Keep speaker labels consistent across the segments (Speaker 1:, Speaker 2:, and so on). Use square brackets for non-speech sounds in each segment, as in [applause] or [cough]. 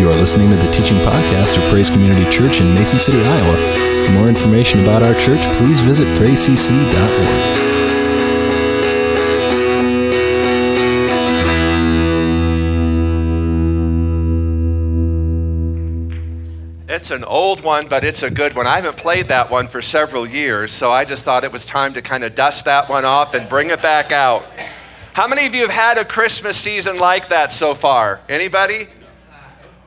Speaker 1: You are listening to the teaching podcast of Praise Community Church in Mason City, Iowa. For more information about our church, please visit praisecc.org.
Speaker 2: It's an old one, but it's a good one. I haven't played that one for several years, so I just thought it was time to kind of dust that one off and bring it back out. How many of you have had a Christmas season like that so far? Anybody?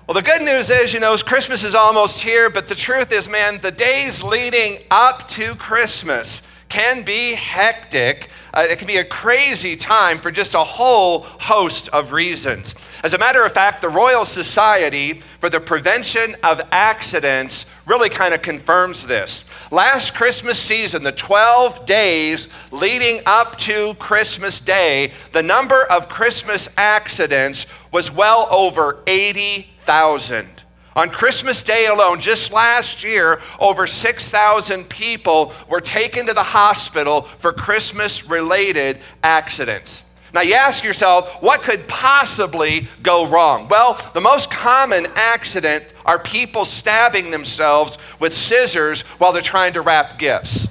Speaker 2: Well, the good news is, you know, Christmas is almost here, but the truth is, man, the days leading up to Christmas can be hectic. Uh, it can be a crazy time for just a whole host of reasons. As a matter of fact, the Royal Society for the Prevention of Accidents really kind of confirms this. Last Christmas season, the 12 days leading up to Christmas Day, the number of Christmas accidents was well over 80,000. On Christmas Day alone, just last year, over 6,000 people were taken to the hospital for Christmas related accidents. Now, you ask yourself, what could possibly go wrong? Well, the most common accident are people stabbing themselves with scissors while they're trying to wrap gifts.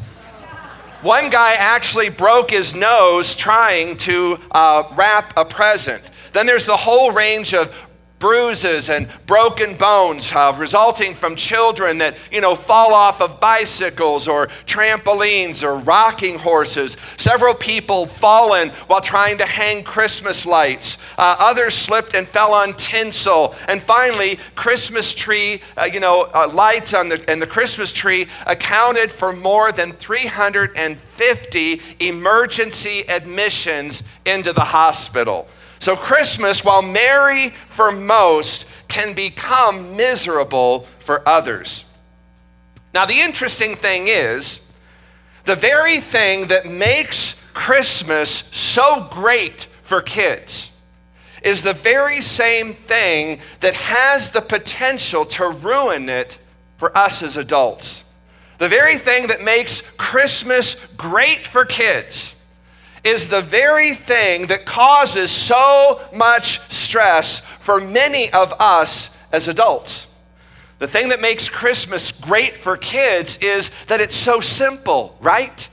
Speaker 2: One guy actually broke his nose trying to uh, wrap a present. Then there's the whole range of bruises and broken bones uh, resulting from children that you know fall off of bicycles or trampolines or rocking horses. Several people fallen while trying to hang christmas lights. Uh, others slipped and fell on tinsel. And finally christmas tree uh, you know uh, lights on the and the christmas tree accounted for more than 350 emergency admissions into the hospital so, Christmas, while merry for most, can become miserable for others. Now, the interesting thing is, the very thing that makes Christmas so great for kids is the very same thing that has the potential to ruin it for us as adults. The very thing that makes Christmas great for kids is the very thing that causes so much stress for many of us as adults. The thing that makes Christmas great for kids is that it's so simple, right?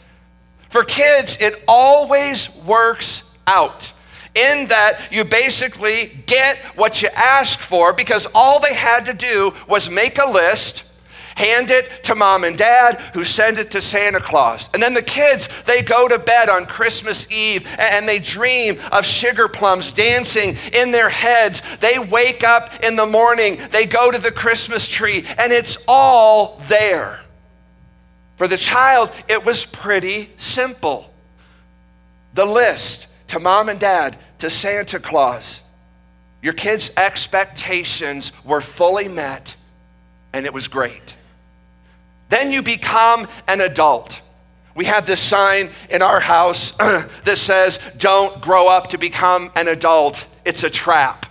Speaker 2: For kids, it always works out in that you basically get what you ask for because all they had to do was make a list hand it to mom and dad, who send it to Santa Claus. And then the kids, they go to bed on Christmas Eve and they dream of sugar plums dancing in their heads. They wake up in the morning, they go to the Christmas tree, and it's all there. For the child, it was pretty simple. The list to mom and dad, to Santa Claus. Your kids' expectations were fully met, and it was great. Then you become an adult. We have this sign in our house [clears throat] that says, Don't grow up to become an adult. It's a trap.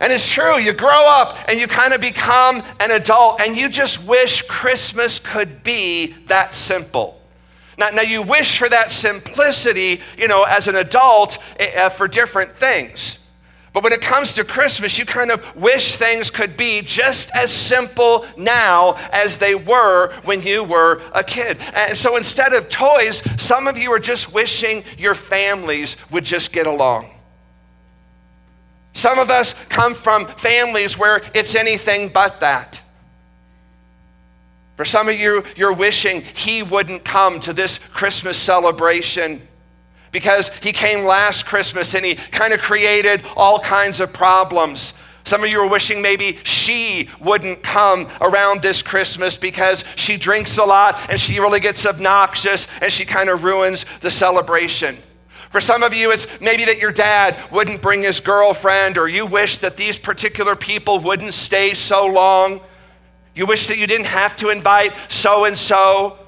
Speaker 2: and it's true. You grow up and you kind of become an adult, and you just wish Christmas could be that simple. Now, now you wish for that simplicity, you know, as an adult uh, for different things. But when it comes to Christmas, you kind of wish things could be just as simple now as they were when you were a kid. And so instead of toys, some of you are just wishing your families would just get along. Some of us come from families where it's anything but that. For some of you, you're wishing he wouldn't come to this Christmas celebration because he came last Christmas and he kind of created all kinds of problems. Some of you are wishing maybe she wouldn't come around this Christmas because she drinks a lot and she really gets obnoxious and she kind of ruins the celebration. For some of you, it's maybe that your dad wouldn't bring his girlfriend, or you wish that these particular people wouldn't stay so long. You wish that you didn't have to invite so and so.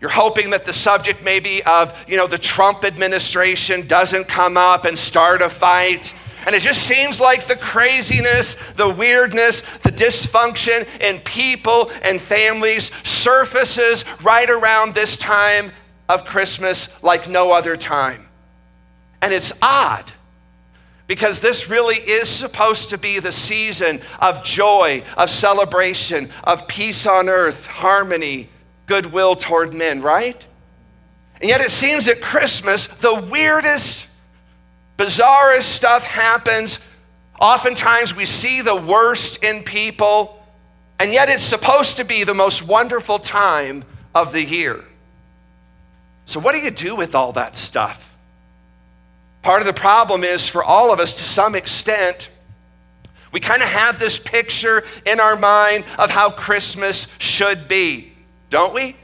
Speaker 2: You're hoping that the subject maybe of, you know, the Trump administration doesn't come up and start a fight. And it just seems like the craziness, the weirdness, the dysfunction in people and families surfaces right around this time of Christmas like no other time. And it's odd because this really is supposed to be the season of joy, of celebration, of peace on earth, harmony, goodwill toward men, right? And yet it seems at Christmas, the weirdest, bizarrest stuff happens. Oftentimes we see the worst in people, and yet it's supposed to be the most wonderful time of the year. So, what do you do with all that stuff? Part of the problem is for all of us, to some extent, we kind of have this picture in our mind of how Christmas should be, don't we?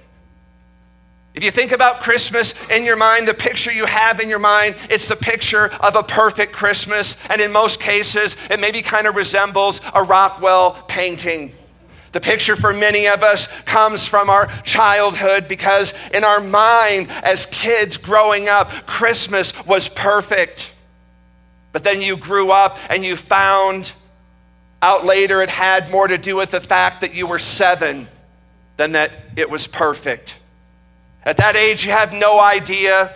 Speaker 2: If you think about Christmas in your mind, the picture you have in your mind, it's the picture of a perfect Christmas. And in most cases, it maybe kind of resembles a Rockwell painting. The picture for many of us comes from our childhood because in our mind as kids growing up, Christmas was perfect. But then you grew up and you found out later it had more to do with the fact that you were seven than that it was perfect. At that age, you have no idea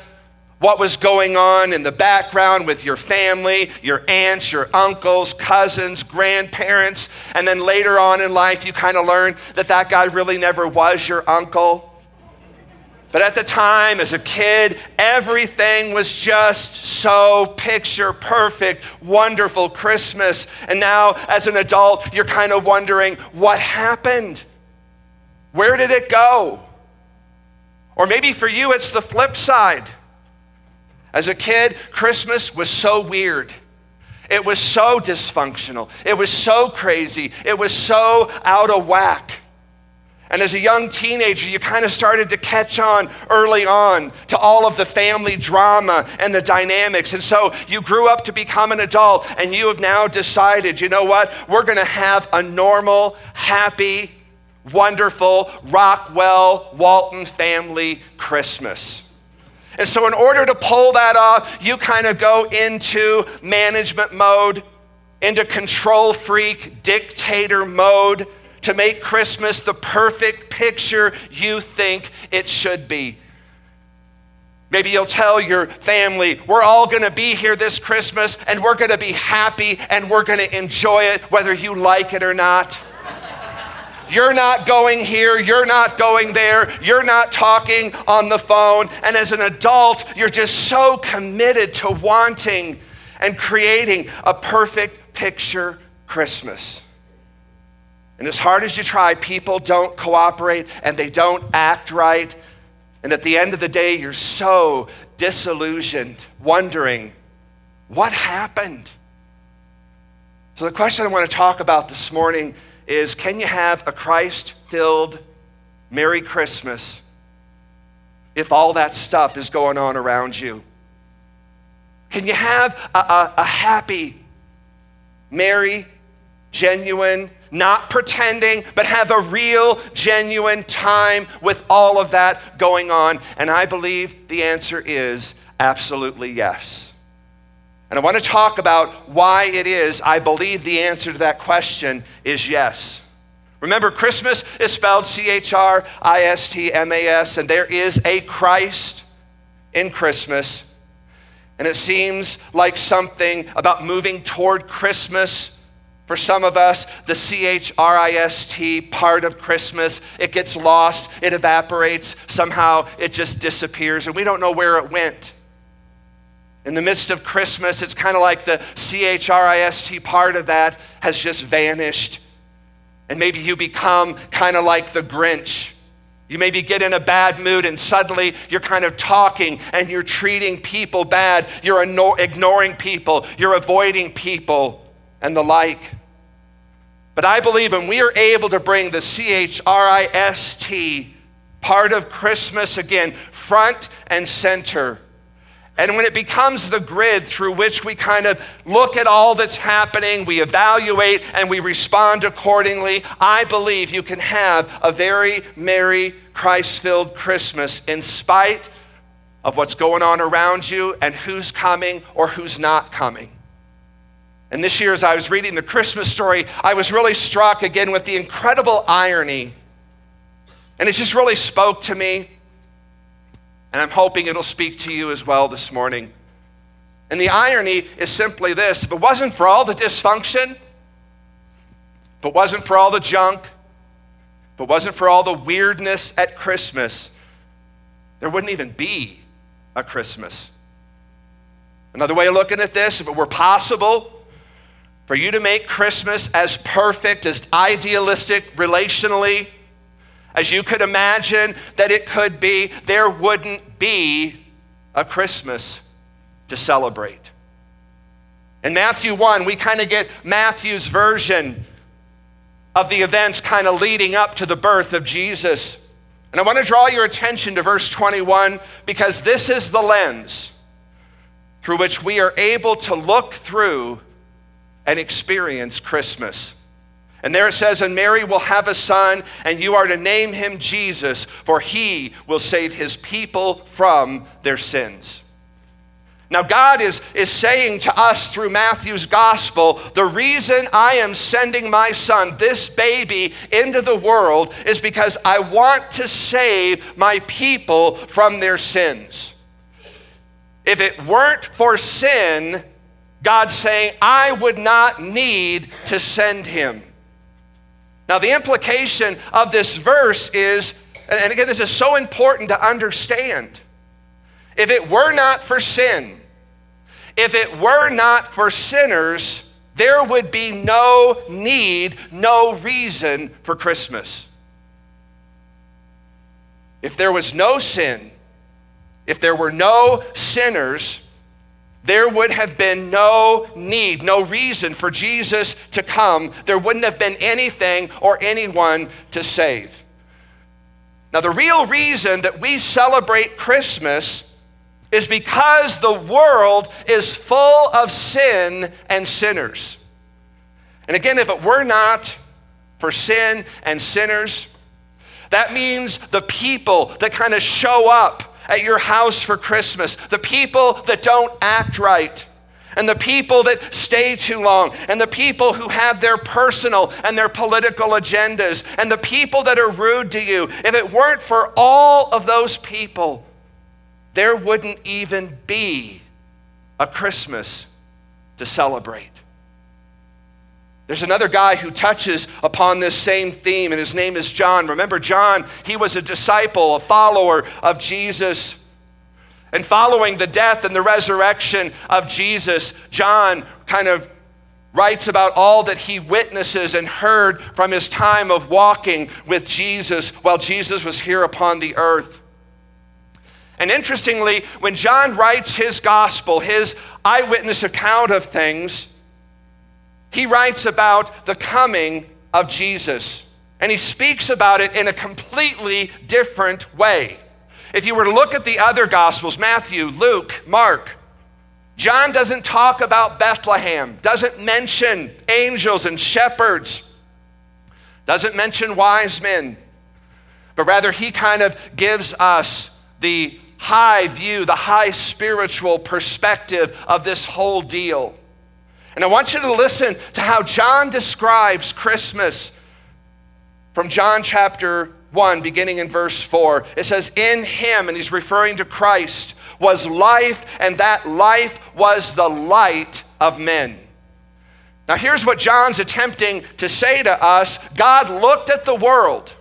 Speaker 2: what was going on in the background with your family, your aunts, your uncles, cousins, grandparents. And then later on in life, you kind of learn that that guy really never was your uncle. But at the time, as a kid, everything was just so picture perfect, wonderful Christmas. And now, as an adult, you're kind of wondering what happened? Where did it go? Or maybe for you, it's the flip side. As a kid, Christmas was so weird. It was so dysfunctional. It was so crazy. It was so out of whack. And as a young teenager, you kind of started to catch on early on to all of the family drama and the dynamics. And so you grew up to become an adult, and you have now decided, you know what? We're going to have a normal, happy, wonderful Rockwell Walton family Christmas. And so, in order to pull that off, you kind of go into management mode, into control freak, dictator mode to make Christmas the perfect picture you think it should be. Maybe you'll tell your family, we're all going to be here this Christmas and we're going to be happy and we're going to enjoy it whether you like it or not. You're not going here. You're not going there. You're not talking on the phone. And as an adult, you're just so committed to wanting and creating a perfect picture Christmas. And as hard as you try, people don't cooperate and they don't act right. And at the end of the day, you're so disillusioned, wondering, what happened? So, the question I want to talk about this morning is can you have a Christ filled Merry Christmas if all that stuff is going on around you? Can you have a, a, a happy, merry, genuine, not pretending, but have a real, genuine time with all of that going on? And I believe the answer is absolutely yes. And I want to talk about why it is I believe the answer to that question is yes. Remember, Christmas is spelled C H R I S T M A S, and there is a Christ in Christmas. And it seems like something about moving toward Christmas. For some of us, the C H R I S T part of Christmas, it gets lost, it evaporates, somehow it just disappears, and we don't know where it went. In the midst of Christmas, it's kind of like the C H R I S T part of that has just vanished. And maybe you become kind of like the Grinch. You maybe get in a bad mood and suddenly you're kind of talking and you're treating people bad. You're ignoring people. You're avoiding people and the like. But I believe when we are able to bring the C H R I S T part of Christmas again front and center, and when it becomes the grid through which we kind of look at all that's happening, we evaluate and we respond accordingly, I believe you can have a very merry, Christ filled Christmas in spite of what's going on around you and who's coming or who's not coming. And this year, as I was reading the Christmas story, I was really struck again with the incredible irony. And it just really spoke to me. And I'm hoping it'll speak to you as well this morning. And the irony is simply this if it wasn't for all the dysfunction, if it wasn't for all the junk, if it wasn't for all the weirdness at Christmas, there wouldn't even be a Christmas. Another way of looking at this, if it were possible for you to make Christmas as perfect, as idealistic relationally as you could imagine that it could be, there wouldn't be a Christmas to celebrate. In Matthew 1, we kind of get Matthew's version of the events kind of leading up to the birth of Jesus. And I want to draw your attention to verse 21 because this is the lens through which we are able to look through and experience Christmas. And there it says, And Mary will have a son, and you are to name him Jesus, for he will save his people from their sins. Now, God is, is saying to us through Matthew's gospel the reason I am sending my son, this baby, into the world is because I want to save my people from their sins. If it weren't for sin, God's saying, I would not need to send him. Now, the implication of this verse is, and again, this is so important to understand. If it were not for sin, if it were not for sinners, there would be no need, no reason for Christmas. If there was no sin, if there were no sinners, there would have been no need, no reason for Jesus to come. There wouldn't have been anything or anyone to save. Now, the real reason that we celebrate Christmas is because the world is full of sin and sinners. And again, if it were not for sin and sinners, that means the people that kind of show up at your house for Christmas, the people that don't act right, and the people that stay too long, and the people who have their personal and their political agendas, and the people that are rude to you, if it weren't for all of those people, there wouldn't even be a Christmas to celebrate. There's another guy who touches upon this same theme, and his name is John. Remember, John, he was a disciple, a follower of Jesus. And following the death and the resurrection of Jesus, John kind of writes about all that he witnesses and heard from his time of walking with Jesus while Jesus was here upon the earth. And interestingly, when John writes his gospel, his eyewitness account of things, he writes about the coming of Jesus. And he speaks about it in a completely different way. If you were to look at the other Gospels, Matthew, Luke, Mark, John doesn't talk about Bethlehem, doesn't mention angels and shepherds, doesn't mention wise men, but rather he kind of gives us the high view, the high spiritual perspective of this whole deal. And I want you to listen to how John describes Christmas from John chapter 1, beginning in verse 4. It says, In him, and he's referring to Christ, was life, and that life was the light of men. Now, here's what John's attempting to say to us God looked at the world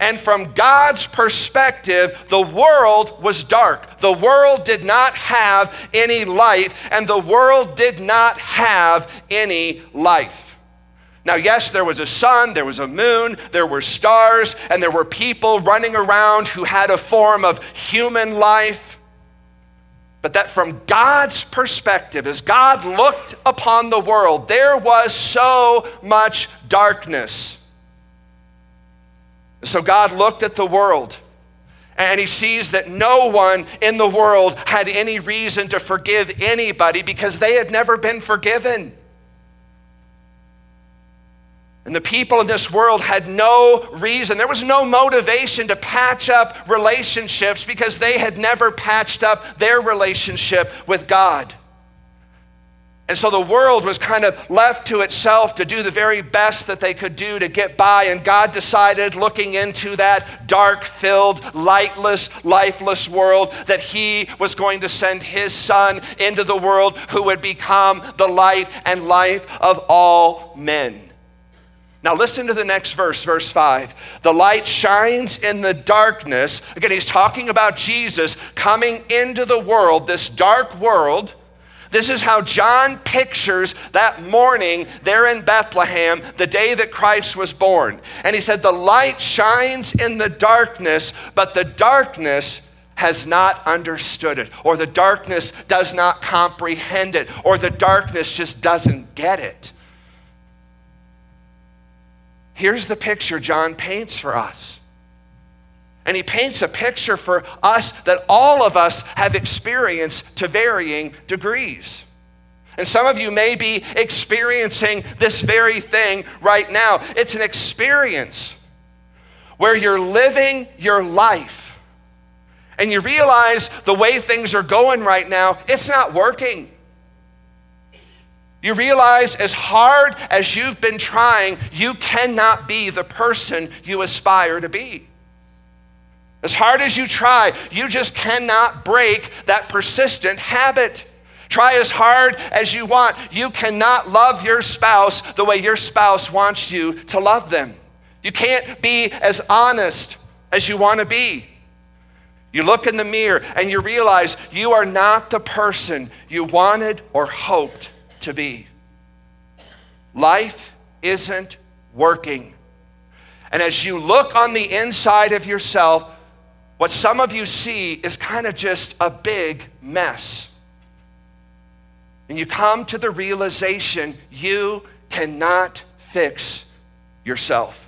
Speaker 2: and from God's perspective, the world was dark. The world did not have any light, and the world did not have any life. Now, yes, there was a sun, there was a moon, there were stars, and there were people running around who had a form of human life. But that from God's perspective, as God looked upon the world, there was so much darkness. So God looked at the world and he sees that no one in the world had any reason to forgive anybody because they had never been forgiven. And the people in this world had no reason, there was no motivation to patch up relationships because they had never patched up their relationship with God. And so the world was kind of left to itself to do the very best that they could do to get by. And God decided, looking into that dark filled, lightless, lifeless world, that He was going to send His Son into the world who would become the light and life of all men. Now, listen to the next verse, verse 5. The light shines in the darkness. Again, he's talking about Jesus coming into the world, this dark world this is how John pictures that morning there in Bethlehem, the day that Christ was born. And he said, The light shines in the darkness, but the darkness has not understood it, or the darkness does not comprehend it, or the darkness just doesn't get it. Here's the picture John paints for us. And he paints a picture for us that all of us have experienced to varying degrees. And some of you may be experiencing this very thing right now. It's an experience where you're living your life and you realize the way things are going right now, it's not working. You realize as hard as you've been trying, you cannot be the person you aspire to be. As hard as you try, you just cannot break that persistent habit. Try as hard as you want. You cannot love your spouse the way your spouse wants you to love them. You can't be as honest as you want to be. You look in the mirror and you realize you are not the person you wanted or hoped to be. Life isn't working. And as you look on the inside of yourself, what some of you see is kind of just a big mess. And you come to the realization you cannot fix yourself.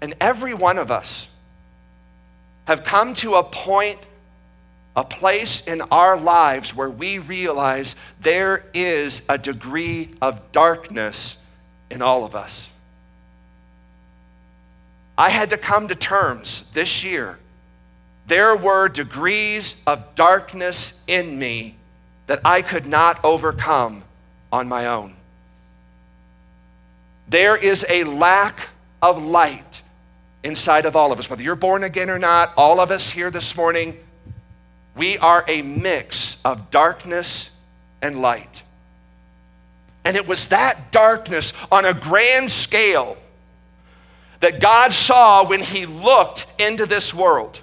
Speaker 2: And every one of us have come to a point, a place in our lives where we realize there is a degree of darkness in all of us. I had to come to terms this year. There were degrees of darkness in me that I could not overcome on my own. There is a lack of light inside of all of us. Whether you're born again or not, all of us here this morning, we are a mix of darkness and light. And it was that darkness on a grand scale that God saw when He looked into this world.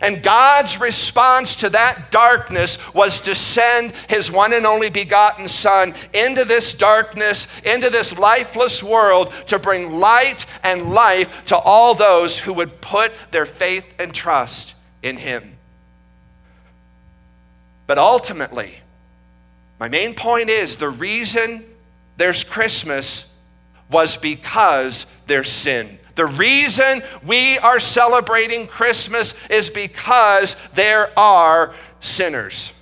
Speaker 2: And God's response to that darkness was to send his one and only begotten Son into this darkness, into this lifeless world, to bring light and life to all those who would put their faith and trust in him. But ultimately, my main point is the reason there's Christmas was because their sin. The reason we are celebrating Christmas is because there are sinners.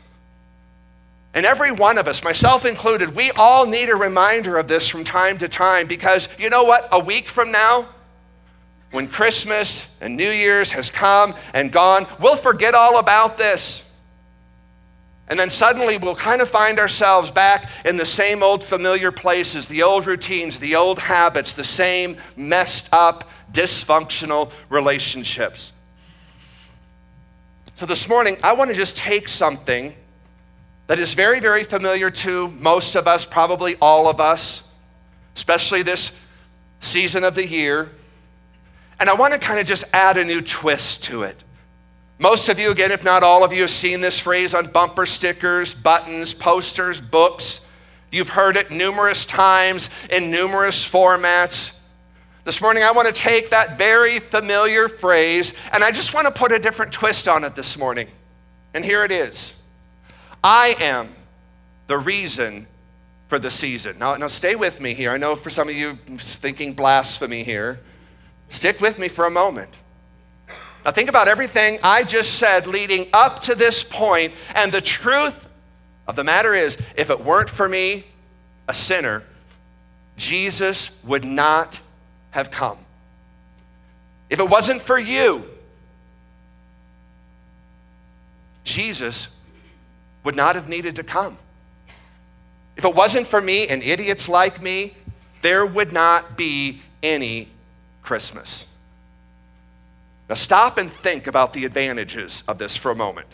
Speaker 2: And every one of us, myself included, we all need a reminder of this from time to time because you know what? A week from now, when Christmas and New Year's has come and gone, we'll forget all about this. And then suddenly we'll kind of find ourselves back in the same old familiar places, the old routines, the old habits, the same messed up, dysfunctional relationships. So this morning, I want to just take something that is very, very familiar to most of us, probably all of us, especially this season of the year, and I want to kind of just add a new twist to it. Most of you, again, if not all of you, have seen this phrase on bumper stickers, buttons, posters, books. You've heard it numerous times in numerous formats. This morning, I want to take that very familiar phrase and I just want to put a different twist on it this morning. And here it is I am the reason for the season. Now, now stay with me here. I know for some of you thinking blasphemy here. Stick with me for a moment. Now, think about everything I just said leading up to this point, and the truth of the matter is if it weren't for me, a sinner, Jesus would not have come. If it wasn't for you, Jesus would not have needed to come. If it wasn't for me and idiots like me, there would not be any Christmas. Now, stop and think about the advantages of this for a moment.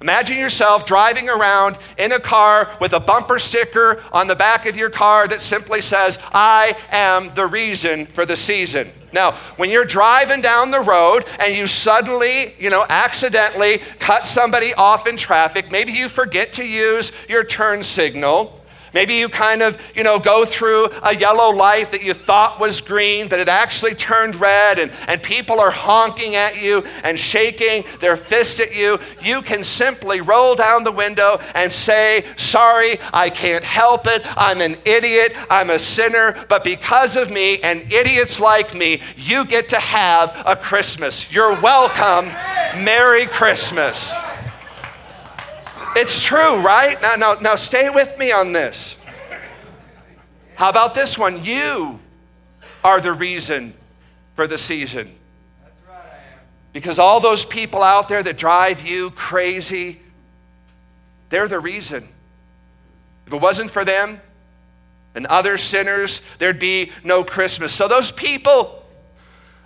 Speaker 2: Imagine yourself driving around in a car with a bumper sticker on the back of your car that simply says, I am the reason for the season. Now, when you're driving down the road and you suddenly, you know, accidentally cut somebody off in traffic, maybe you forget to use your turn signal Maybe you kind of, you know, go through a yellow light that you thought was green, but it actually turned red, and, and people are honking at you and shaking their fist at you. You can simply roll down the window and say, Sorry, I can't help it. I'm an idiot. I'm a sinner. But because of me and idiots like me, you get to have a Christmas. You're welcome. Merry Christmas. It's true, right? Now, now, now stay with me on this. How about this one? You are the reason for the season. Because all those people out there that drive you crazy, they're the reason. If it wasn't for them and other sinners, there'd be no Christmas. So, those people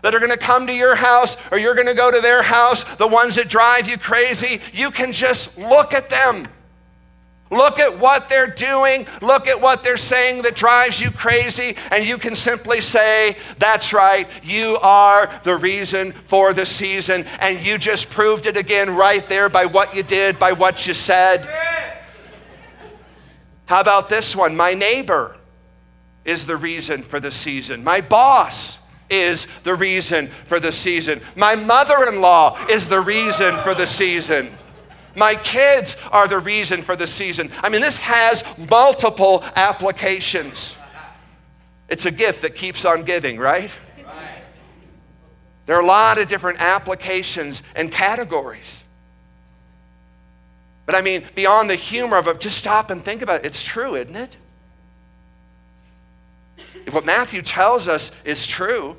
Speaker 2: that are going to come to your house or you're going to go to their house, the ones that drive you crazy, you can just look at them. Look at what they're doing. Look at what they're saying that drives you crazy. And you can simply say, That's right, you are the reason for the season. And you just proved it again right there by what you did, by what you said. How about this one? My neighbor is the reason for the season. My boss is the reason for the season. My mother in law is the reason for the season. My kids are the reason for the season. I mean, this has multiple applications. It's a gift that keeps on giving, right? There are a lot of different applications and categories. But I mean, beyond the humor of it, just stop and think about it. It's true, isn't it? If what Matthew tells us is true,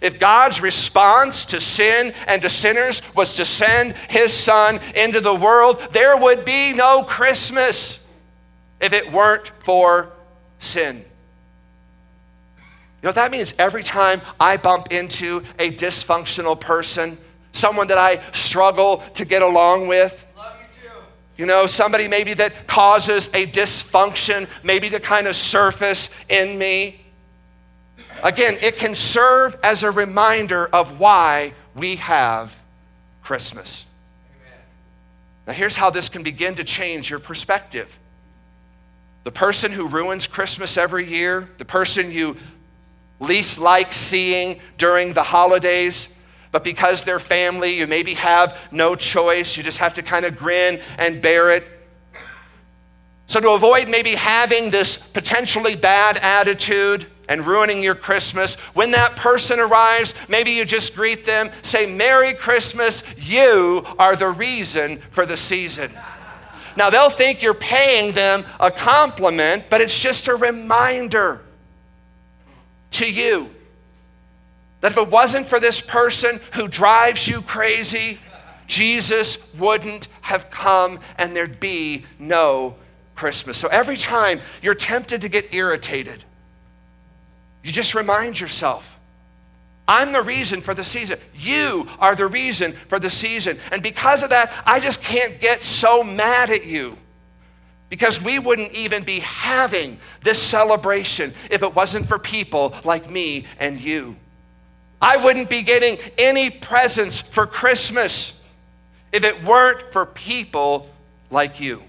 Speaker 2: if God's response to sin and to sinners was to send his son into the world, there would be no Christmas if it weren't for sin. You know that means? Every time I bump into a dysfunctional person, someone that I struggle to get along with, you know, somebody maybe that causes a dysfunction, maybe to kind of surface in me. Again, it can serve as a reminder of why we have Christmas. Now, here's how this can begin to change your perspective. The person who ruins Christmas every year, the person you least like seeing during the holidays, but because they're family, you maybe have no choice. You just have to kind of grin and bear it. So, to avoid maybe having this potentially bad attitude, and ruining your Christmas. When that person arrives, maybe you just greet them, say, Merry Christmas, you are the reason for the season. Now, they'll think you're paying them a compliment, but it's just a reminder to you that if it wasn't for this person who drives you crazy, Jesus wouldn't have come and there'd be no Christmas. So every time you're tempted to get irritated, you just remind yourself I'm the reason for the season. You are the reason for the season. And because of that, I just can't get so mad at you. Because we wouldn't even be having this celebration if it wasn't for people like me and you. I wouldn't be getting any presents for Christmas if it weren't for people like you.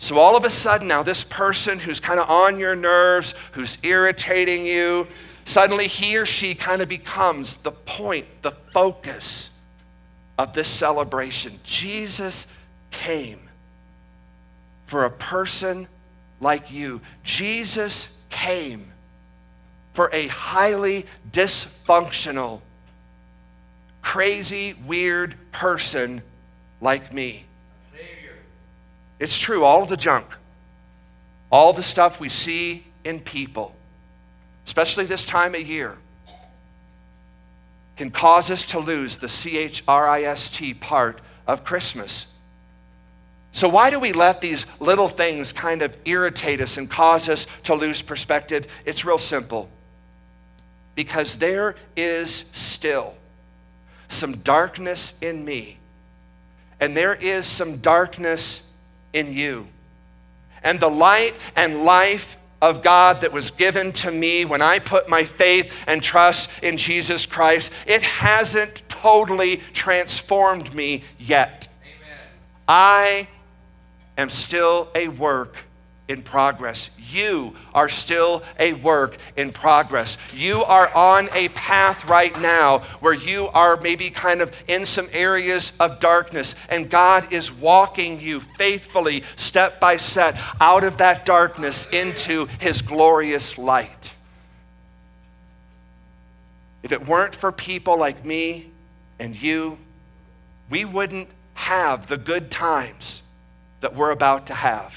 Speaker 2: So all of a sudden, now this person who's kind of on your nerves, who's irritating you, suddenly he or she kind of becomes the point, the focus of this celebration. Jesus came for a person like you. Jesus came for a highly dysfunctional, crazy, weird person like me. It's true, all the junk, all the stuff we see in people, especially this time of year, can cause us to lose the C H R I S T part of Christmas. So, why do we let these little things kind of irritate us and cause us to lose perspective? It's real simple. Because there is still some darkness in me, and there is some darkness in you. And the light and life of God that was given to me when I put my faith and trust in Jesus Christ, it hasn't totally transformed me yet. Amen. I am still a work in progress. You are still a work in progress. You are on a path right now where you are maybe kind of in some areas of darkness, and God is walking you faithfully, step by step, out of that darkness into His glorious light. If it weren't for people like me and you, we wouldn't have the good times that we're about to have.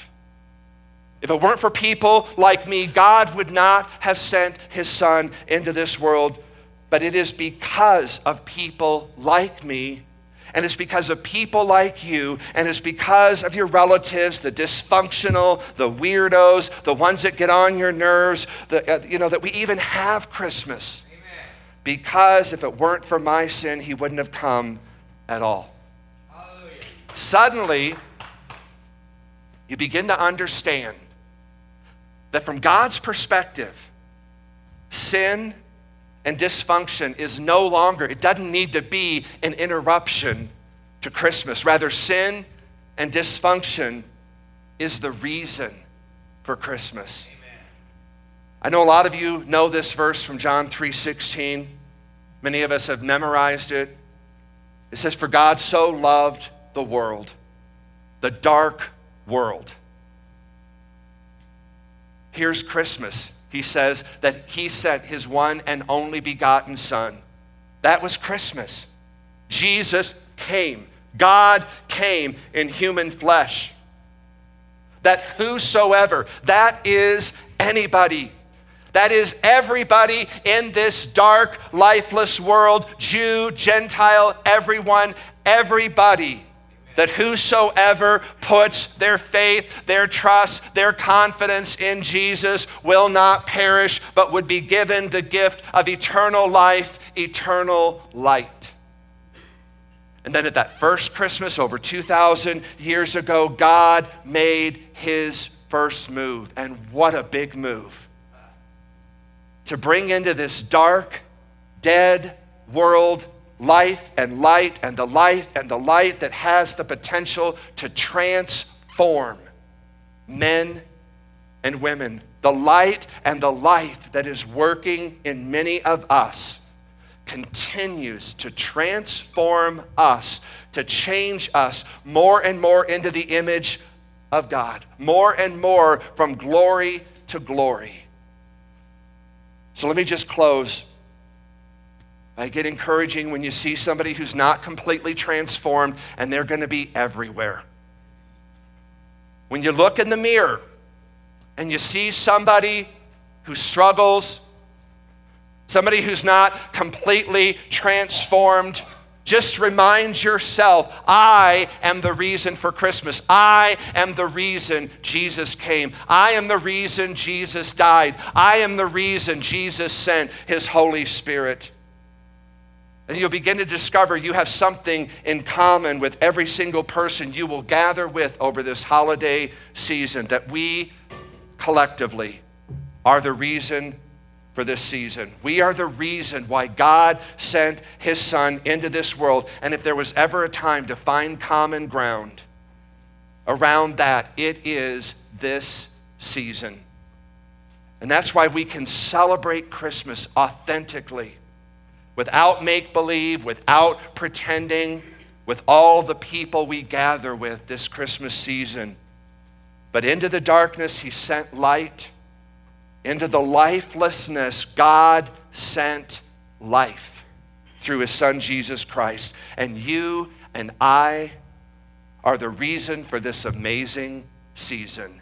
Speaker 2: If it weren't for people like me, God would not have sent his son into this world. But it is because of people like me, and it's because of people like you, and it's because of your relatives, the dysfunctional, the weirdos, the ones that get on your nerves, the, uh, you know, that we even have Christmas. Amen. Because if it weren't for my sin, he wouldn't have come at all. Hallelujah. Suddenly, you begin to understand that from God's perspective, sin and dysfunction is no longer, it doesn't need to be an interruption to Christmas. Rather, sin and dysfunction is the reason for Christmas. I know a lot of you know this verse from John 3:16. Many of us have memorized it. It says, For God so loved the world, the dark world Here's Christmas. He says that he sent his one and only begotten Son. That was Christmas. Jesus came. God came in human flesh. That whosoever, that is anybody. That is everybody in this dark, lifeless world Jew, Gentile, everyone, everybody that whosoever puts their faith, their trust, their confidence in Jesus will not perish, but would be given the gift of eternal life, eternal light. And then at that first Christmas, over 2,000 years ago, God made his first move. And what a big move! To bring into this dark, dead world life and light and the life and the light that has the potential to transform men and women. The light and the life that is working in many of us continues to transform us, to change us more and more into the image of God, more and more from glory to glory. So let me just close I get encouraging when you see somebody who's not completely transformed and they're going to be everywhere. When you look in the mirror and you see somebody who struggles, somebody who's not completely transformed, just remind yourself I am the reason for Christmas. I am the reason Jesus came. I am the reason Jesus died. I am the reason Jesus sent his Holy Spirit. And you'll begin to discover you have something in common with every single person you will gather with over this holiday season, that we collectively are the reason for this season. We are the reason why God sent his son into this world. And if there was ever a time to find common ground around that, it is this season. And that's why we can celebrate Christmas authentically without make believe, without pretending, with all the people we gather with this Christmas season. But into the darkness, He sent light. Into the lifelessness, God sent life through His Son, Jesus Christ. And you and I are the reason for this amazing season.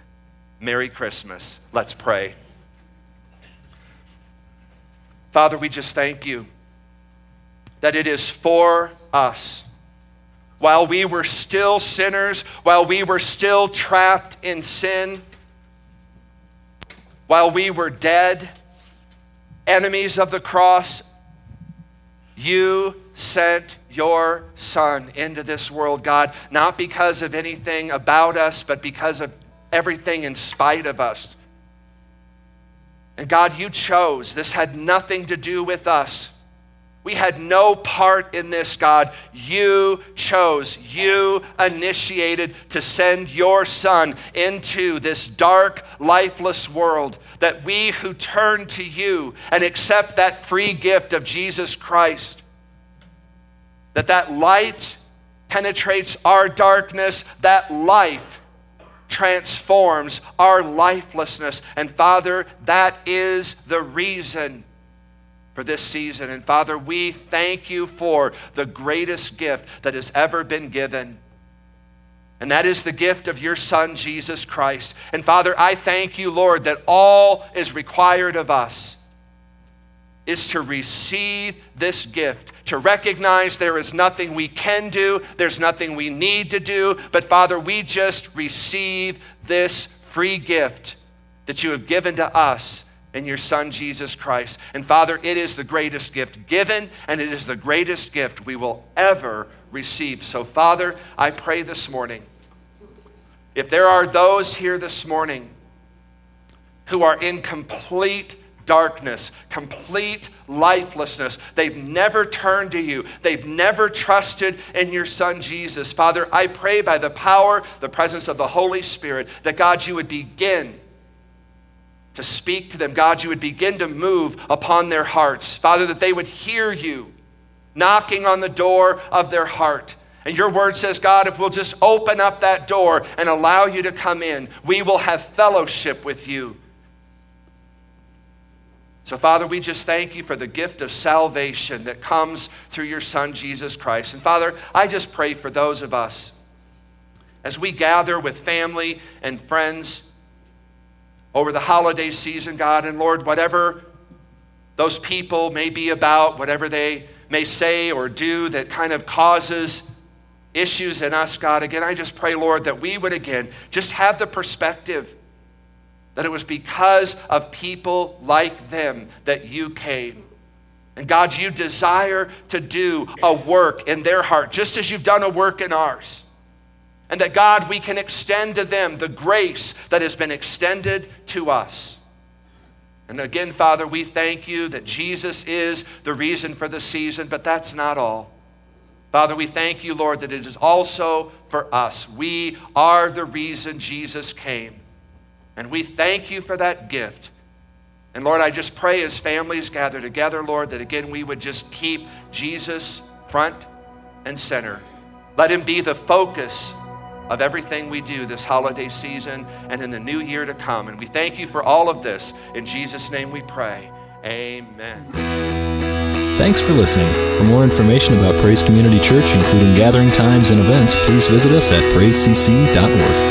Speaker 2: Merry Christmas. Let's pray. Father, we just thank you that it is for us. while we were still sinners, while we were still trapped in sin, while we were dead, enemies of the cross, you sent your Son into this world, God, not because of anything about us, but because of everything in spite of us. And God, you chose. This had nothing to do with us. We had no part in this, God. You chose, you initiated to send your Son into this dark, lifeless world. That we who turn to you and accept that free gift of Jesus Christ, that that light penetrates our darkness, that life transforms our lifelessness. And Father, that is the reason for this season. And Father, we thank you for the greatest gift that has ever been given. And that is the gift of your Son, Jesus Christ. And Father, I thank you, Lord, that all is required of us is to receive this gift, to recognize there is nothing we can do, there's nothing we need to do, but Father, we just receive this free gift that you have given to us in your Son, Jesus Christ. And Father, it is the greatest gift given, and it is the greatest gift we will ever receive. So, Father, I pray this morning if there are those here this morning who are in complete darkness, complete lifelessness. They've never turned to you, they've never trusted in your Son Jesus. Father, I pray by the power, the presence of the Holy Spirit, that God, you would begin to speak to them. God, you would begin to move upon their hearts. Father, that they would hear you knocking on the door of their heart. And your word says, God, if we'll just open up that door and allow you to come in, we will have fellowship with you. So, Father, we just thank you for the gift of salvation that comes through your Son, Jesus Christ. And, Father, I just pray for those of us as we gather with family and friends over the holiday season, God, and Lord, whatever those people may be about, whatever they may say or do that kind of causes issues in us, God, again, I just pray, Lord, that we would again just have the perspective that it was because of people like them that you came. And God, you desire to do a work in their heart, just as you've done a work in ours. And that, God, we can extend to them the grace that has been extended to us. And again, Father, we thank you that Jesus is the reason for the season, but that's not all. Father, we thank you, Lord, that it is also for us. We are the reason Jesus came. And we thank you for that gift. And Lord, I just pray as families gather together, Lord, that again we would just keep Jesus front and center. Let him be the focus of everything we do this holiday season and in the new year to come. And we thank you for all of this. In Jesus' name we pray. Amen.
Speaker 1: Thanks for listening. For more information about Praise Community Church, including gathering times and events, please visit us at praisecc.org.